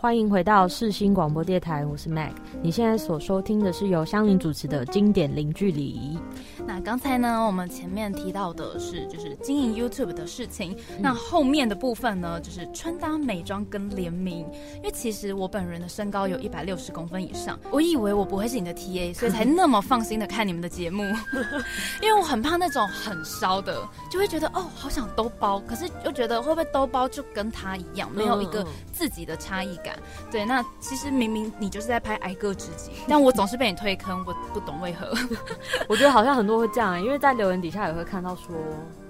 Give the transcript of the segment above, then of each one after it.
欢迎回到世新广播电台，我是 Mac。你现在所收听的是由香菱主持的经典零距离。那刚才呢，我们前面提到的是就是经营 YouTube 的事情，那后面的部分呢，就是穿搭美妆跟联名。因为其实我本人的身高有一百六十公分以上，我以为我不会是你的 TA，所以才那么放心的看你们的节目。因为我很怕那种很烧的，就会觉得哦，好想兜包，可是又觉得会不会兜包就跟他一样，没有一个自己的差异感。对，那其实明明你就是在拍挨个知己，但我总是被你推坑，我不懂为何。我觉得好像很多会这样，因为在留言底下也会看到说，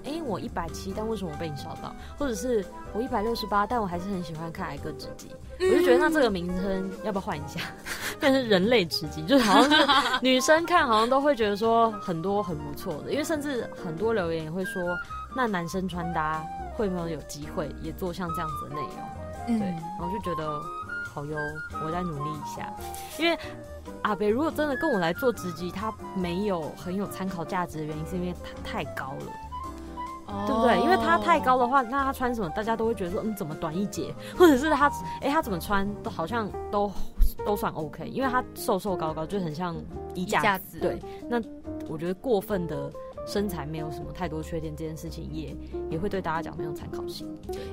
哎，我一百七，但为什么我被你烧到？或者是我一百六十八，但我还是很喜欢看挨个知己。我就觉得那这个名称要不要换一下，变成人类知己？就是好像是 女生看好像都会觉得说很多很不错的，因为甚至很多留言也会说，那男生穿搭会不会有机会也做像这样子的内容？对，然后就觉得好哟，我再努力一下。因为阿北如果真的跟我来做直击，他没有很有参考价值的原因，是因为他太高了，对不对？因为他太高的话，那他穿什么，大家都会觉得说，嗯，怎么短一截，或者是他，哎，他怎么穿都好像都都算 OK，因为他瘦瘦高高，就很像衣架子。对，那我觉得过分的。身材没有什么太多缺点，这件事情也也会对大家讲没有参考性。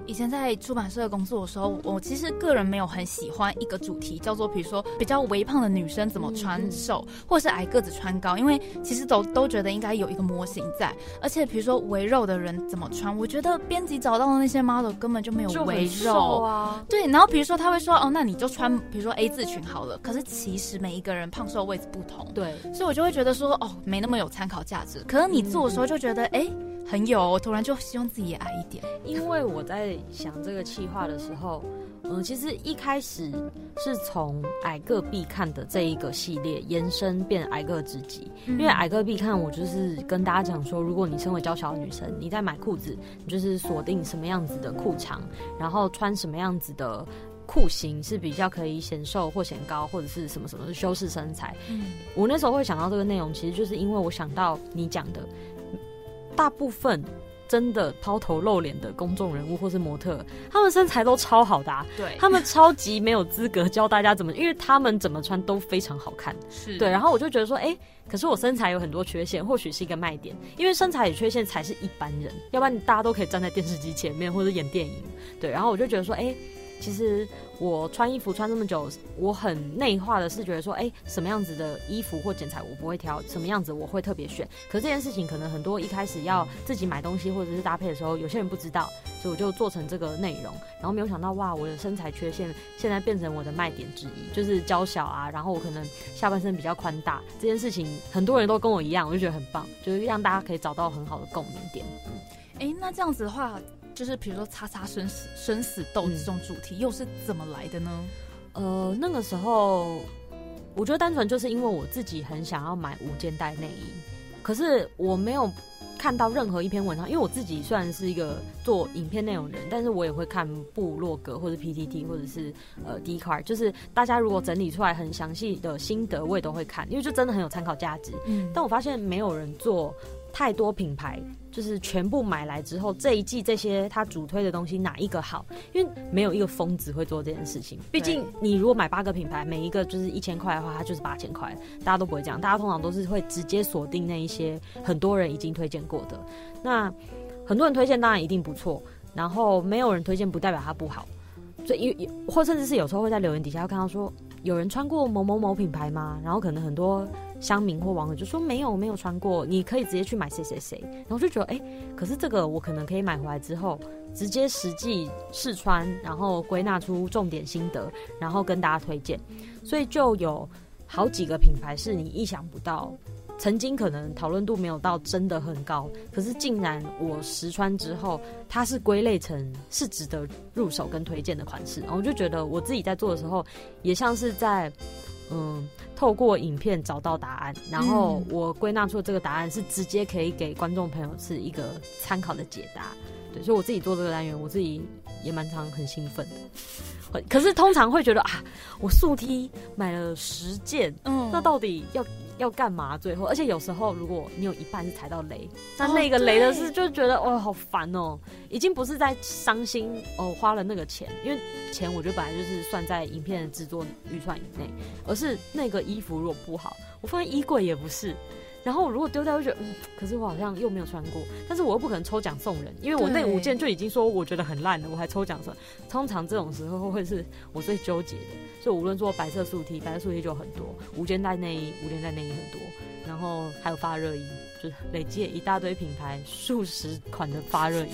以前在出版社工作的时候，我其实个人没有很喜欢一个主题，叫做比如说比较微胖的女生怎么穿瘦，或者是矮个子穿高，因为其实都都觉得应该有一个模型在。而且比如说围肉的人怎么穿，我觉得编辑找到的那些 model 根本就没有围肉啊。对，然后比如说他会说哦，那你就穿比如说 A 字裙好了。可是其实每一个人胖瘦位置不同，对，所以我就会觉得说哦，没那么有参考价值。可是你。做的时候就觉得哎很有，我突然就希望自己也矮一点。因为我在想这个气话的时候，嗯，其实一开始是从矮个必看的这一个系列延伸变矮个知己。因为矮个必看，我就是跟大家讲说，如果你身为娇小的女生，你在买裤子，你就是锁定什么样子的裤长，然后穿什么样子的裤型是比较可以显瘦或显高，或者是什么什么修饰身材。嗯，我那时候会想到这个内容，其实就是因为我想到你讲的。大部分真的抛头露脸的公众人物或是模特，他们身材都超好的，对，他们超级没有资格教大家怎么，因为他们怎么穿都非常好看，是对。然后我就觉得说，哎，可是我身材有很多缺陷，或许是一个卖点，因为身材有缺陷才是一般人，要不然大家都可以站在电视机前面或者演电影，对。然后我就觉得说，哎。其实我穿衣服穿这么久，我很内化的是觉得说，哎，什么样子的衣服或剪裁我不会挑，什么样子我会特别选。可这件事情可能很多一开始要自己买东西或者是搭配的时候，有些人不知道，所以我就做成这个内容。然后没有想到，哇，我的身材缺陷现在变成我的卖点之一，就是娇小啊，然后我可能下半身比较宽大。这件事情很多人都跟我一样，我就觉得很棒，就是让大家可以找到很好的共鸣点。哎，那这样子的话。就是比如说，叉叉生死生死斗这种主题又是怎么来的呢？呃，那个时候我觉得单纯就是因为我自己很想要买无肩带内衣，可是我没有看到任何一篇文章。因为我自己虽然是一个做影片内容人，但是我也会看部落格或者 PTT 或者是呃 d c a r 就是大家如果整理出来很详细的心得，我也都会看，因为就真的很有参考价值。嗯，但我发现没有人做太多品牌。就是全部买来之后，这一季这些他主推的东西哪一个好？因为没有一个疯子会做这件事情。毕竟你如果买八个品牌，每一个就是一千块的话，它就是八千块，大家都不会这样。大家通常都是会直接锁定那一些很多人已经推荐过的。那很多人推荐当然一定不错，然后没有人推荐不代表它不好。所以有或甚至是有时候会在留言底下看到说有人穿过某某某品牌吗？然后可能很多。乡民或网友就说没有没有穿过，你可以直接去买谁谁谁，然后就觉得哎，可是这个我可能可以买回来之后直接实际试穿，然后归纳出重点心得，然后跟大家推荐，所以就有好几个品牌是你意想不到，曾经可能讨论度没有到真的很高，可是竟然我实穿之后，它是归类成是值得入手跟推荐的款式，然后我就觉得我自己在做的时候也像是在。嗯，透过影片找到答案，然后我归纳出这个答案是直接可以给观众朋友是一个参考的解答。对，所以我自己做这个单元，我自己也蛮常很兴奋的。可是通常会觉得啊，我速梯买了十件，嗯，那到底要要干嘛？最后，而且有时候如果你有一半是踩到雷，那那个雷的是就觉得哦好烦哦，已经不是在伤心哦花了那个钱，因为钱我觉得本来就是算在影片的制作预算以内，而是那个衣服如果不好，我放在衣柜也不是。然后如果丢掉，就觉得嗯，可是我好像又没有穿过，但是我又不可能抽奖送人，因为我那五件就已经说我觉得很烂了，我还抽奖送。通常这种时候会是我最纠结的，所以无论做白色素 T，白色素 T 就很多，无肩带内衣，无肩带内衣很多，然后还有发热衣，就是累积了一大堆品牌数十款的发热衣。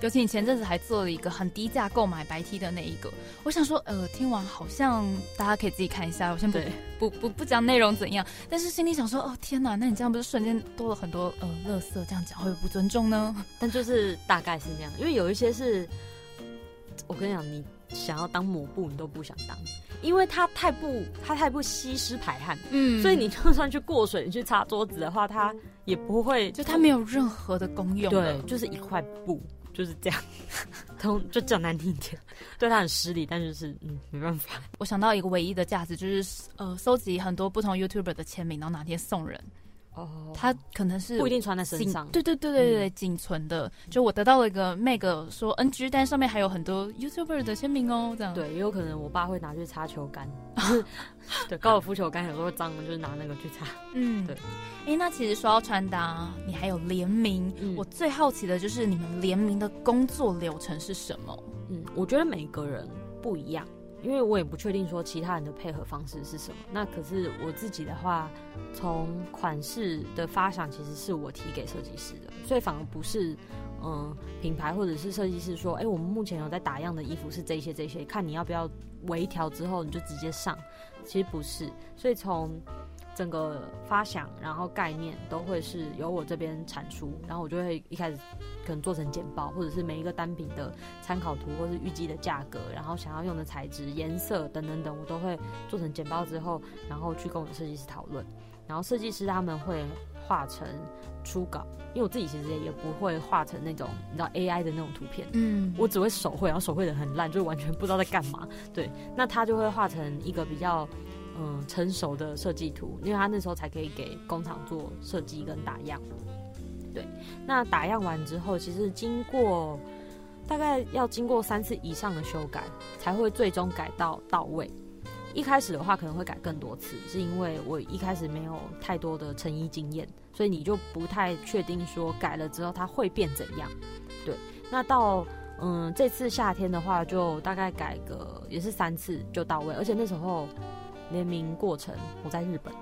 尤其你前阵子还做了一个很低价购买白 T 的那一个，我想说，呃，听完好像大家可以自己看一下，我先不，不不不讲内容怎样，但是心里想说，哦天哪，那你这样不是瞬间多了很多呃乐色？这样讲会不会不尊重呢？但就是大概是这样，因为有一些是，我跟你讲，你想要当抹布，你都不想当，因为它太不，它太不吸湿排汗，嗯。所以你就算去过水，你去擦桌子的话，它也不会，就它没有任何的功用对，就是一块布，就是这样，通就讲难听一点，对它很失礼，但就是嗯，没办法。我想到一个唯一的价值就是呃，收集很多不同 YouTuber 的签名，然后哪天送人，哦它可能是不一定穿在身上，对对对对对，仅存的。就我得到了一个 Meg 说 NG，但上面还有很多 YouTuber 的签名哦，这样。对，也有可能我爸会拿去擦球杆，对高尔夫球杆有时候会脏，就是拿那个去擦。嗯，对。哎，那其实说到穿搭，你还有联名，嗯我最好奇的就是你们联名的工作流程是什么？嗯，我觉得每个人不一样，因为我也不确定说其他人的配合方式是什么。那可是我自己的话，从款式的发想其实是我提给设计师的，所以反而不是嗯品牌或者是设计师说，哎、我们目前有在打样的衣服是这些这些，看你要不要微调之后你就直接上。其实不是，所以从整个发想，然后概念都会是由我这边产出，然后我就会一开始可能做成简报，或者是每一个单品的参考图，或是预计的价格，然后想要用的材质、颜色等等等，我都会做成简报之后，然后去跟我的设计师讨论，然后设计师他们会画成初稿，因为我自己其实也不会画成那种你知道 AI 的那种图片，嗯我只会手绘，然后手绘的很烂，就完全不知道在干嘛。对，那他就会画成一个比较嗯成熟的设计图，因为他那时候才可以给工厂做设计跟打样。对，那打样完之后，其实经过大概要经过三次以上的修改，才会最终改到到位。一开始的话可能会改更多次，是因为我一开始没有太多的成衣经验，所以你就不太确定说改了之后它会变怎样。对，那到嗯这次夏天的话，就大概改个也是三次就到位，而且那时候联名过程我在日本，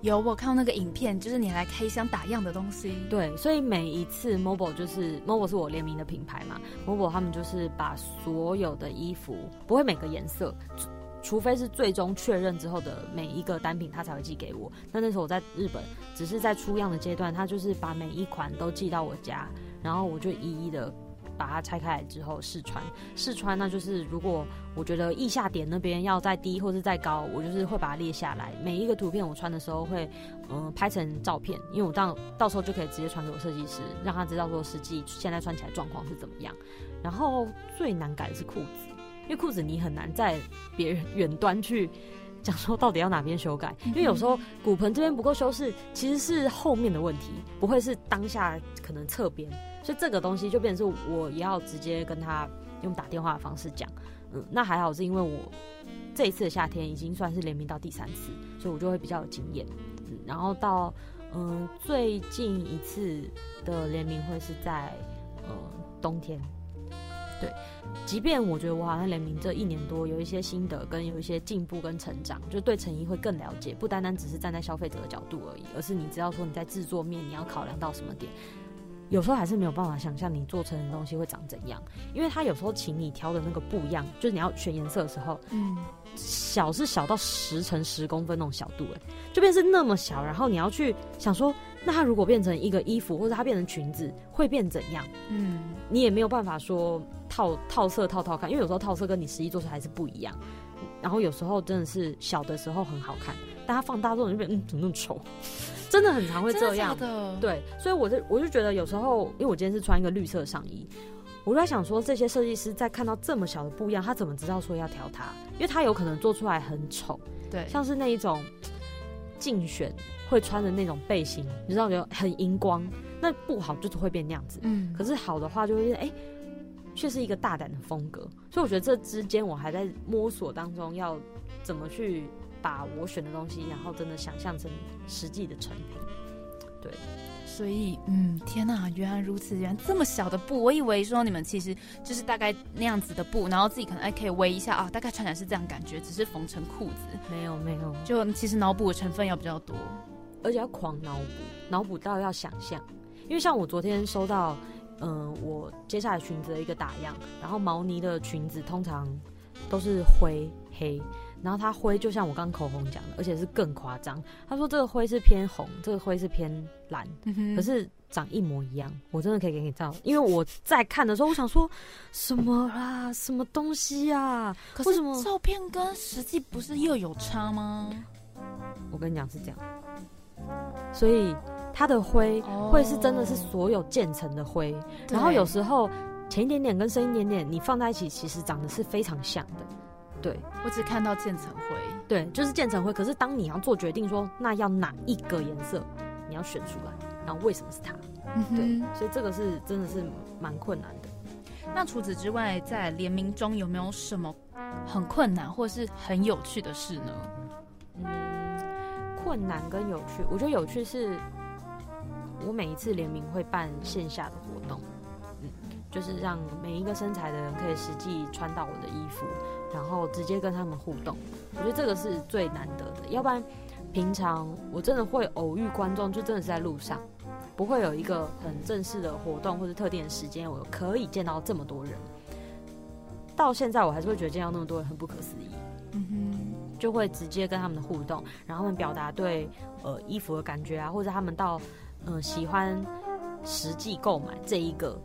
有我看到那个影片，就是你来开箱打样的东西。对，所以每一次 Mobile 就是 Mobile 是我联名的品牌嘛，Mobile 他们就是把所有的衣服不会每个颜色。除除非是最终确认之后的每一个单品，他才会寄给我。那那时候我在日本，只是在出样的阶段，他就是把每一款都寄到我家，然后我就一一的把它拆开来之后试穿。试穿那就是如果我觉得腋下点那边要再低或是再高，我就是会把它列下来。每一个图片我穿的时候会嗯拍成照片，因为我到到时候就可以直接传给我设计师，让他知道说实际现在穿起来状况是怎么样。然后最难改的是裤子，因为裤子你很难在别人 远端去讲说到底要哪边修改，因为有时候骨盆这边不够修饰，其实是后面的问题，不会是当下可能侧边，所以这个东西就变成是我也要直接跟他用打电话的方式讲。嗯，那还好是因为我这一次的夏天已经算是联名到第三次，所以我就会比较有经验。嗯，然后到嗯最近一次的联名会是在嗯冬天。对，即便我觉得我好像联名这一年多有一些心得，跟有一些进步跟成长，就对成衣会更了解，不单单只是站在消费者的角度而已，而是你知道说你在制作面你要考量到什么点。有时候还是没有办法想象你做成的东西会长怎样，因为他有时候请你挑的那个布样，就是你要选颜色的时候，嗯，小是小到十乘十公分那种小度，哎，就变成是那么小，然后你要去想说，那它如果变成一个衣服，或者它变成裙子，会变怎样？嗯，你也没有办法说套套色套套看，因为有时候套色跟你实际做出来还是不一样。然后有时候真的是小的时候很好看，但它放大之后你就变嗯怎么那么丑，真的很常会这样。的的，对，所以我就我就觉得有时候，因为我今天是穿一个绿色上衣，我就在想说，这些设计师在看到这么小的不一样，他怎么知道说要调它？因为他有可能做出来很丑，对，像是那一种，竞选会穿的那种背心，你知道就很荧光，那不好就是会变那样子。嗯，可是好的话就会哎，却是一个大胆的风格。所以我觉得这之间我还在摸索当中，要怎么去把我选的东西，然后真的想象成实际的成品。对。所以，嗯，天呐，原来如此，原来这么小的布，我以为说你们其实就是大概那样子的布，然后自己可能哎可以围一下啊，大概穿起来是这样感觉，只是缝成裤子。没有没有，就其实脑补的成分要比较多，而且要狂脑补，脑补到要想象。因为像我昨天收到，嗯，我接下来裙子的一个打样，然后毛呢的裙子通常都是灰黑。然后它灰就像我刚口红讲的，而且是更夸张。他说这个灰是偏红，这个灰是偏蓝，可是长一模一样。我真的可以给你照，因为我在看的时候，我想说什么啦，什么东西啊？为什么照片跟实际不是又有差吗？我跟你讲是这样，所以它的灰会是真的是所有渐层的灰，然后有时候浅一点点跟深一点点，你放在一起其实长得是非常像的。对，我只看到渐层灰，对，就是渐层灰。可是当你要做决定说，那要哪一个颜色，你要选出来，然后为什么是它？对，所以这个是真的是蛮困难的。那除此之外，在联名中有没有什么很困难或是很有趣的事呢？嗯，困难跟有趣，我觉得有趣是，我每一次联名会办线下的活动，嗯，就是让每一个身材的人可以实际穿到我的衣服。然后直接跟他们互动，我觉得这个是最难得的。要不然，平常我真的会偶遇观众，就真的是在路上，不会有一个很正式的活动或者特定的时间，我可以见到这么多人。到现在我还是会觉得见到那么多人很不可思议。就会直接跟他们的互动，然后他们表达对呃衣服的感觉啊，或者他们到嗯喜欢实际购买这一个，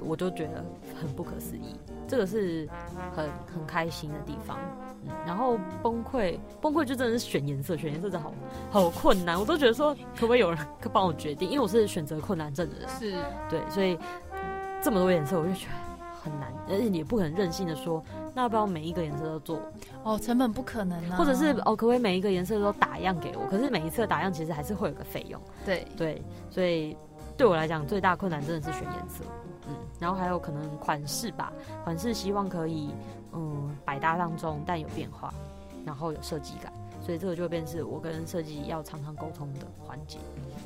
我就觉得很不可思议。这个是很很开心的地方，嗯，然后崩溃崩溃就真的是选颜色，选颜色真好好困难，我都觉得说可不可以有人可帮我决定，因为我是选择困难症的人，是。对，所以这么多颜色我就觉得很难，而且你也不可能任性的说，那要不要每一个颜色都做？哦，成本不可能啊，或者是哦，可不可以每一个颜色都打样给我？可是每一次的打样其实还是会有个费用，对对，所以对我来讲最大困难真的是选颜色。嗯，然后还有可能款式吧，款式希望可以嗯百搭当中，但有变化，然后有设计感，所以这个就变是我跟设计要常常沟通的环节。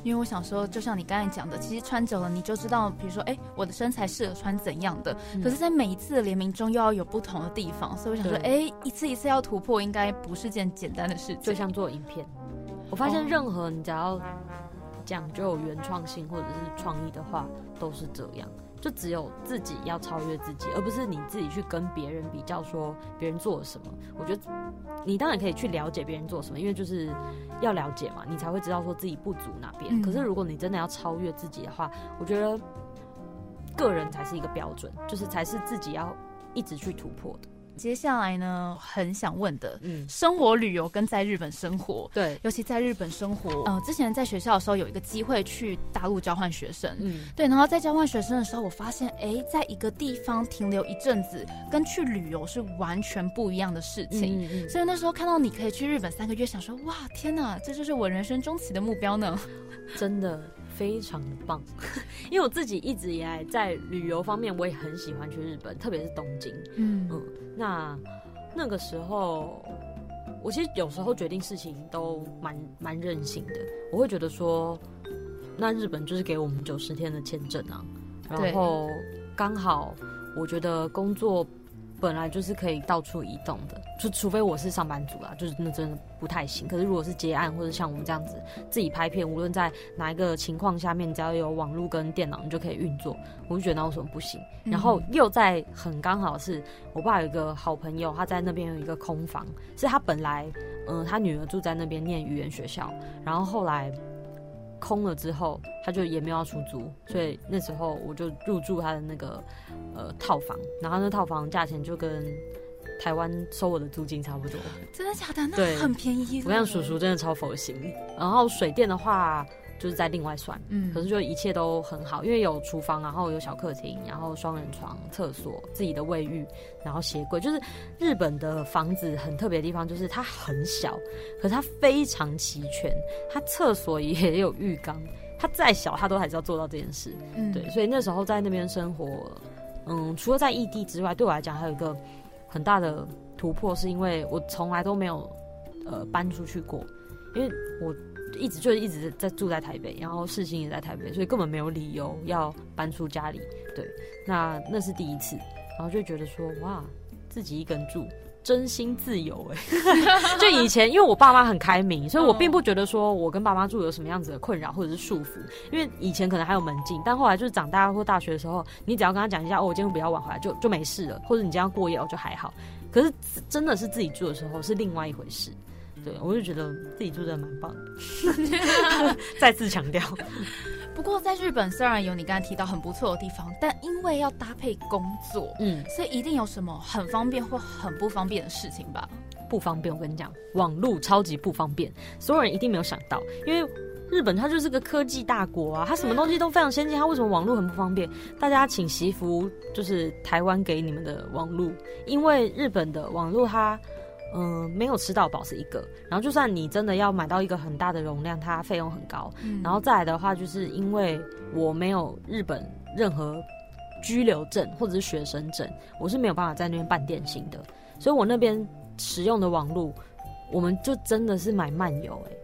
因为我想说，就像你刚才讲的，其实穿久了你就知道，比如说，哎，我的身材适合穿怎样的。可是，在每一次的联名中，又要有不同的地方，所以我想说，哎，一次一次要突破，应该不是件简单的事情。就像做影片，我发现任何你只要讲究原创性或者是创意的话，都是这样。就只有自己要超越自己，而不是你自己去跟别人比较，说别人做了什么。我觉得你当然可以去了解别人做什么，因为就是要了解嘛，你才会知道说自己不足哪边。可是如果你真的要超越自己的话，我觉得个人才是一个标准，就是才是自己要一直去突破的。接下来呢，很想问的，嗯，生活旅游跟在日本生活，对，尤其在日本生活，呃，之前在学校的时候有一个机会去大陆交换学生，嗯，对，然后在交换学生的时候，我发现，哎，在一个地方停留一阵子，跟去旅游是完全不一样的事情，所以那时候看到你可以去日本三个月，想说，哇，天哪，这就是我人生终极的目标呢，真的。非常的棒，因为我自己一直以来在旅游方面，我也很喜欢去日本，特别是东京。嗯嗯，那那个时候，我其实有时候决定事情都蛮蛮任性的。我会觉得说，那日本就是给我们九十天的签证啊，然后刚好我觉得工作。本来就是可以到处移动的，就除非我是上班族啦，就是那真的不太行。可是如果是接案或者像我们这样子自己拍片，无论在哪一个情况下面，只要有网络跟电脑，你就可以运作。我就觉得那有什么不行。然后又在很刚好是我爸有一个好朋友，他在那边有一个空房，是他本来嗯他女儿住在那边念语言学校，然后后来。空了之后，他就也没有要出租，所以那时候我就入住他的那个呃套房，然后那套房价钱就跟台湾收我的租金差不多。真的假的？那很便宜。我跟叔叔真的超佛心。然后水电的话，就是在另外算，嗯可是就一切都很好，因为有厨房，然后有小客厅，然后双人床、厕所、自己的卫浴，然后鞋柜。就是日本的房子很特别的地方，就是它很小，可是它非常齐全，它厕所也有浴缸，它再小它都还是要做到这件事。嗯对，所以那时候在那边生活，嗯，除了在异地之外，对我来讲还有一个很大的突破，是因为我从来都没有呃搬出去过，因为我一直就是一直在住在台北，然后事情也在台北，所以根本没有理由要搬出家里。对，那那是第一次，然后就觉得说哇，自己一个人住。真心自由哎、就以前因为我爸妈很开明，所以我并不觉得说我跟爸妈住有什么样子的困扰或者是束缚。因为以前可能还有门禁，但后来就是长大或大学的时候，你只要跟他讲一下哦，我今天比较晚回来，就就没事了，或者你今天要过夜哦，就还好。可是真的是自己住的时候是另外一回事。对，我就觉得自己住的蛮棒的。再次强调，不过在日本虽然有你刚才提到很不错的地方，但因为要搭配工作，嗯，所以一定有什么很方便或很不方便的事情吧？不方便。我跟你讲，网络超级不方便，所有人一定没有想到，因为日本它就是个科技大国啊，它什么东西都非常先进，它为什么网络很不方便？大家请媳妇，就是台湾给你们的网络，因为日本的网络它。嗯，没有吃到饱是一个，然后就算你真的要买到一个很大的容量，它费用很高，嗯。然后再来的话，就是因为我没有日本任何居留证或者是学生证，我是没有办法在那边办电信的，所以我那边使用的网络，我们就真的是买漫游、欸，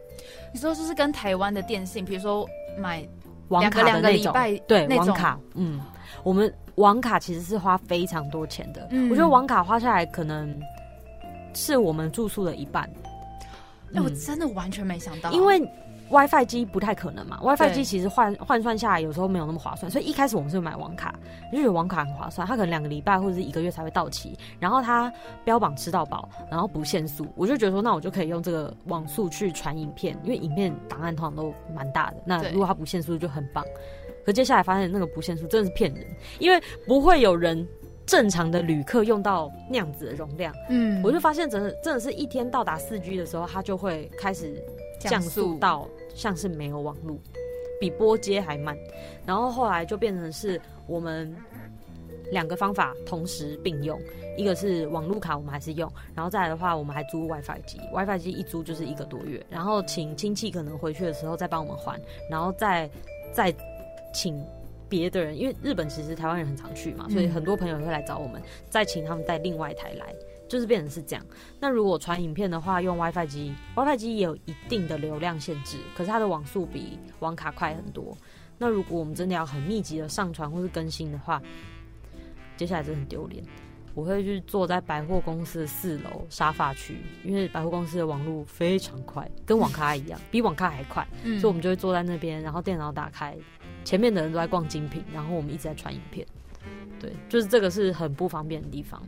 你说就是跟台湾的电信，比如说买网卡的那种，对，网卡，嗯，我们网卡其实是花非常多钱的，嗯。我觉得网卡花下来可能是我们住宿的一半，哎、我嗯。真的完全没想到，因为 WiFi 机不太可能嘛，WiFi 机其实换换算下来有时候没有那么划算，所以一开始我们是买网卡，就觉得网卡很划算，它可能两个礼拜或者是一个月才会到期，然后它标榜吃到饱，然后不限速，我就觉得说那我就可以用这个网速去传影片，因为影片档案通常都蛮大的，那如果它不限速就很棒。可接下来发现那个不限速真的是骗人，因为不会有人正常的旅客用到那样子的容量，嗯我就发现真的真的是一天到达四 G 的时候，它就会开始降速到像是没有网路，比波接还慢。然后后来就变成是我们两个方法同时并用，一个是网路卡我们还是用，然后再来的话我们还租 WiFi 机，WiFi 机一租就是一个多月，然后请亲戚可能回去的时候再帮我们还，然后再再请。别的人，因为日本其实台湾人很常去嘛，所以嗯很多朋友也会来找我们，再请他们带另外一台来，就是变成是这样。那如果传影片的话，用 WiFi 机，WiFi 机也有一定的流量限制，可是它的网速比网卡快很多。那如果我们真的要很密集的上传或是更新的话，接下来真的很丢脸。我会去坐在百货公司的四楼沙发区，因为百货公司的网络非常快，跟网咖一样，比网咖还快，嗯所以我们就会坐在那边，然后电脑打开，前面的人都在逛精品，然后我们一直在传影片。对，就是这个是很不方便的地方。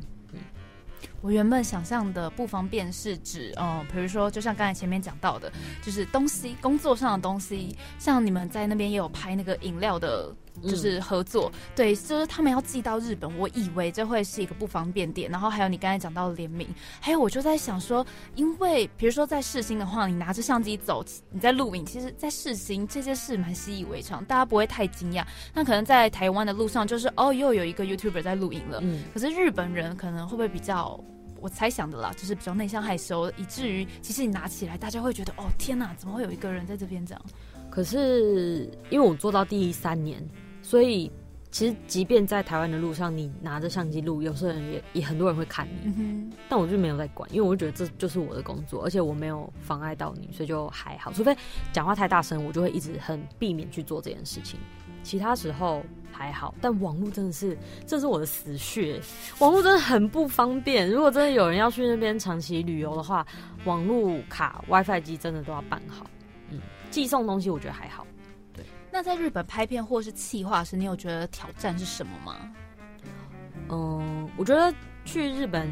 我原本想象的不方便是指，嗯，比如说，就像刚才前面讲到的，就是东西工作上的东西，像你们在那边也有拍那个饮料的，就是合作，对，就是他们要寄到日本，我以为这会是一个不方便点。然后还有你刚才讲到的联名，还有我就在想说，因为比如说在世新的话，你拿着相机走，你在录影，其实，在世新这件事蛮习以为常，大家不会太惊讶。那可能在台湾的路上，就是哦，又有一个 YouTuber 在录影了。嗯，可是日本人可能会不会比较，我猜想的啦，就是比较内向害羞，以至于其实你拿起来，大家会觉得哦天哪，怎么会有一个人在这边这样？可是因为我做到第三年，所以其实即便在台湾的路上，你拿着相机录，有时候人也也很多人会看你，嗯，但我就没有在管，因为我就觉得这就是我的工作，而且我没有妨碍到你，所以就还好。除非讲话太大声，我就会一直很避免去做这件事情。其他时候还好，但网络真的是，这是我的死穴。网络真的很不方便。如果真的有人要去那边长期旅游的话，网络卡、WiFi 机真的都要办好。嗯，寄送东西我觉得还好。那在日本拍片或是企划时，你有觉得挑战是什么吗？嗯，我觉得去日本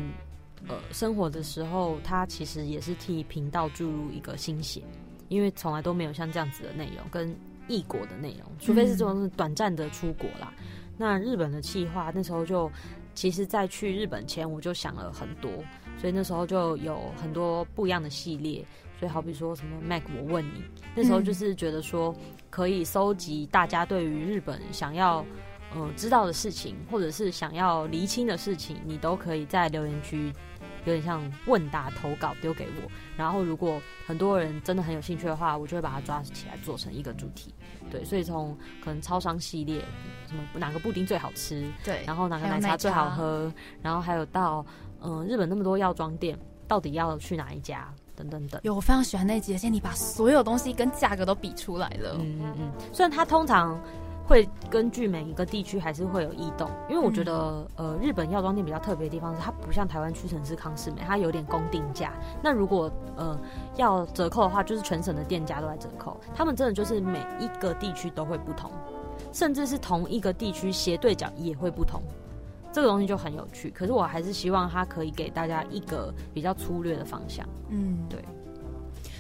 呃生活的时候，它其实也是替频道注入一个新血，因为从来都没有像这样子的内容跟异国的内容，除非是这种是短暂的出国啦。那日本的企划那时候就，其实在去日本前我就想了很多，所以那时候就有很多不一样的系列。所以好比说什么 Mac，我问你，那时候就是觉得说可以收集大家对于日本想要呃知道的事情，或者是想要厘清的事情，你都可以在留言区有点像问答投稿丢给我。然后如果很多人真的很有兴趣的话，我就会把它抓起来做成一个主题。对，所以从可能超商系列，什么哪个布丁最好吃，对，然后哪个奶茶最好喝，然后还有到嗯日本那么多药妆店，到底要去哪一家？等等等，有我非常喜欢那集，而且你把所有东西跟价格都比出来了。嗯嗯嗯，虽然它通常会根据每一个地区还是会有异动，因为我觉得呃日本药妆店比较特别的地方是它不像台湾屈臣氏、康士美，它有点公定价。那如果呃要折扣的话，就是全省的店家都在折扣。他们真的就是每一个地区都会不同，甚至是同一个地区斜对角也会不同。这个东西就很有趣，可是我还是希望它可以给大家一个比较粗略的方向。嗯，对。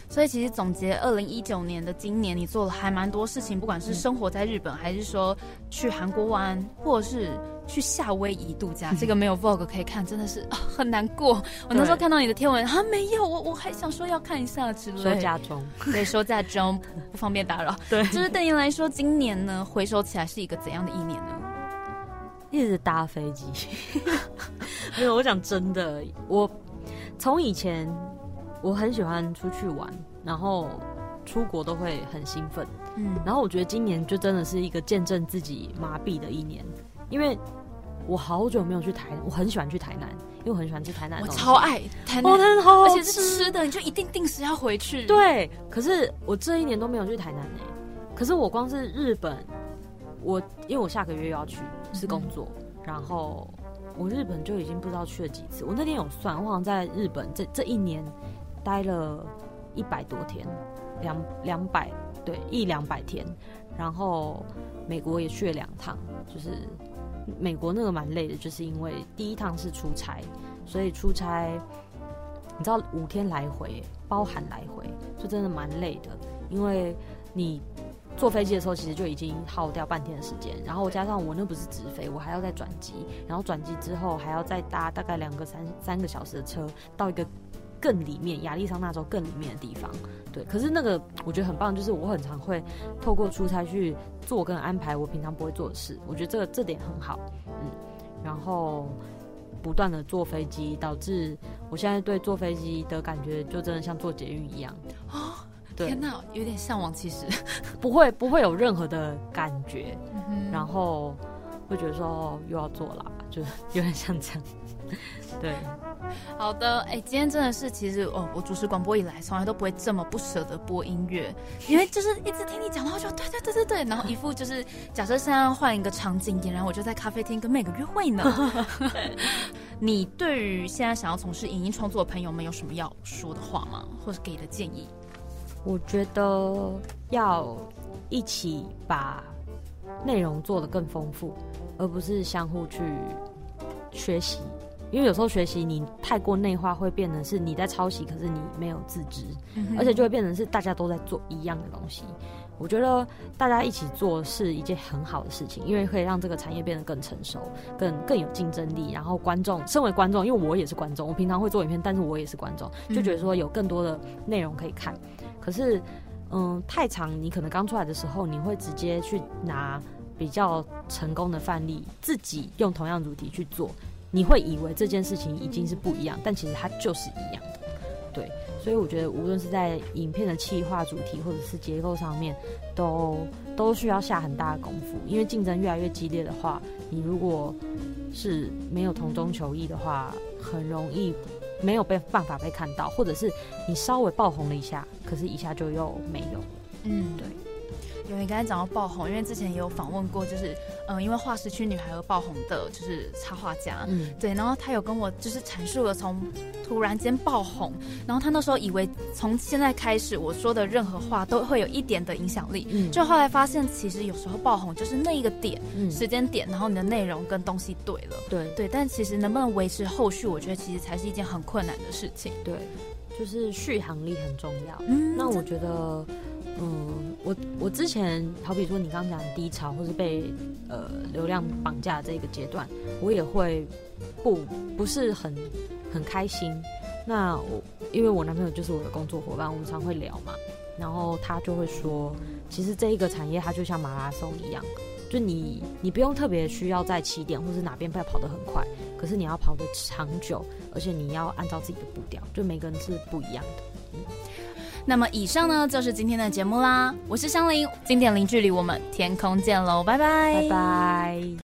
所以其实总结二零一九年的今年，你做了还蛮多事情，不管是生活在日本，还是说去韩国玩，或者是去夏威夷度假。这个没有 vlog 可以看，真的是啊 很难过。我那时候看到你的天文，啊，没有，我我还想说要看一下之类。说假中，对，说假中不方便打扰。对，就是对您来说，今年呢，回首起来是一个怎样的一年呢？一直搭飞机，没有。我讲真的，我从以前我很喜欢出去玩，然后出国都会很兴奋。嗯，然后我觉得今年就真的是一个见证自己麻痹的一年，因为我好久没有去台，我很喜欢去台南，因为我很喜欢吃台南。我超爱台南，而且是吃的，你就一定定时要回去。对，可是我这一年都没有去台南诶。可是我光是日本。我因为我下个月又要去是工作，然后我日本就已经不知道去了几次。我那天有算，我好像在日本这这一年待了一百多天，两两百对一两百天。然后美国也去了两趟，就是美国那个蛮累的，就是因为第一趟是出差，所以出差你知道五天来回，包含来回，就真的蛮累的，因为你。坐飞机的时候，其实就已经耗掉半天的时间，然后加上我那不是直飞，我还要再转机，然后转机之后还要再搭大概两个三三个小时的车到一个更里面亚利桑那州更里面的地方。对，可是那个我觉得很棒，就是我很常会透过出差去做跟安排我平常不会做的事，我觉得这个这点很好。嗯，然后不断的坐飞机，导致我现在对坐飞机的感觉就真的像坐捷运一样。哦天哪，有点向往，其实 不会不会有任何的感觉，然后会觉得说又要做了，就有点像这样。对，好的，哎，今天真的是，其实哦，我主持广播以来，从来都不会这么不舍得播音乐，因为就是一直听你讲，然后就对对对对对，然后一副就是假设现在换一个场景，然后我就在咖啡厅跟每个约会呢。你对于现在想要从事影音创作的朋友们有什么要说的话吗？或者给的建议？我觉得要一起把内容做得更丰富，而不是相互去学习。因为有时候学习你太过内化，会变成是你在抄袭，可是你没有自知，而且就会变成是大家都在做一样的东西。我觉得大家一起做是一件很好的事情，因为可以让这个产业变得更成熟、更更有竞争力。然后观众，身为观众，因为我也是观众，我平常会做影片，但是我也是观众，就觉得说有更多的内容可以看。可是，嗯，太长，你可能刚出来的时候，你会直接去拿比较成功的范例，自己用同样主题去做，你会以为这件事情已经是不一样，但其实它就是一样的。对，所以我觉得无论是在影片的企划主题或者是结构上面，都都需要下很大的功夫，因为竞争越来越激烈的话，你如果是没有同中求异的话，很容易。没有被办法被看到，或者是你稍微爆红了一下，可是一下就又没有。嗯，对。有你刚才讲到爆红，因为之前也有访问过，就是嗯，因为画室区女孩而爆红的，就是插画家，嗯，对，然后他有跟我就是阐述了从突然间爆红，然后他那时候以为从现在开始我说的任何话都会有一点的影响力，嗯，就后来发现其实有时候爆红就是那一个点，嗯。时间点，然后你的内容跟东西对了，对。对，但其实能不能维持后续，我觉得其实才是一件很困难的事情，对，就是续航力很重要，嗯，那我觉得。嗯，我我之前好比说你刚刚讲低潮或是被呃流量绑架这个阶段，我也会不不是很很开心。那我因为我男朋友就是我的工作伙伴，我们常会聊嘛，然后他就会说，其实这一个产业它就像马拉松一样，就你你不用特别需要在起点或是哪边要跑得很快，可是你要跑得长久，而且你要按照自己的步调，就每个人是不一样的。嗯，那么以上呢就是今天的节目啦，我是香菱，经典零距离，我们天空见喽，拜拜，拜拜。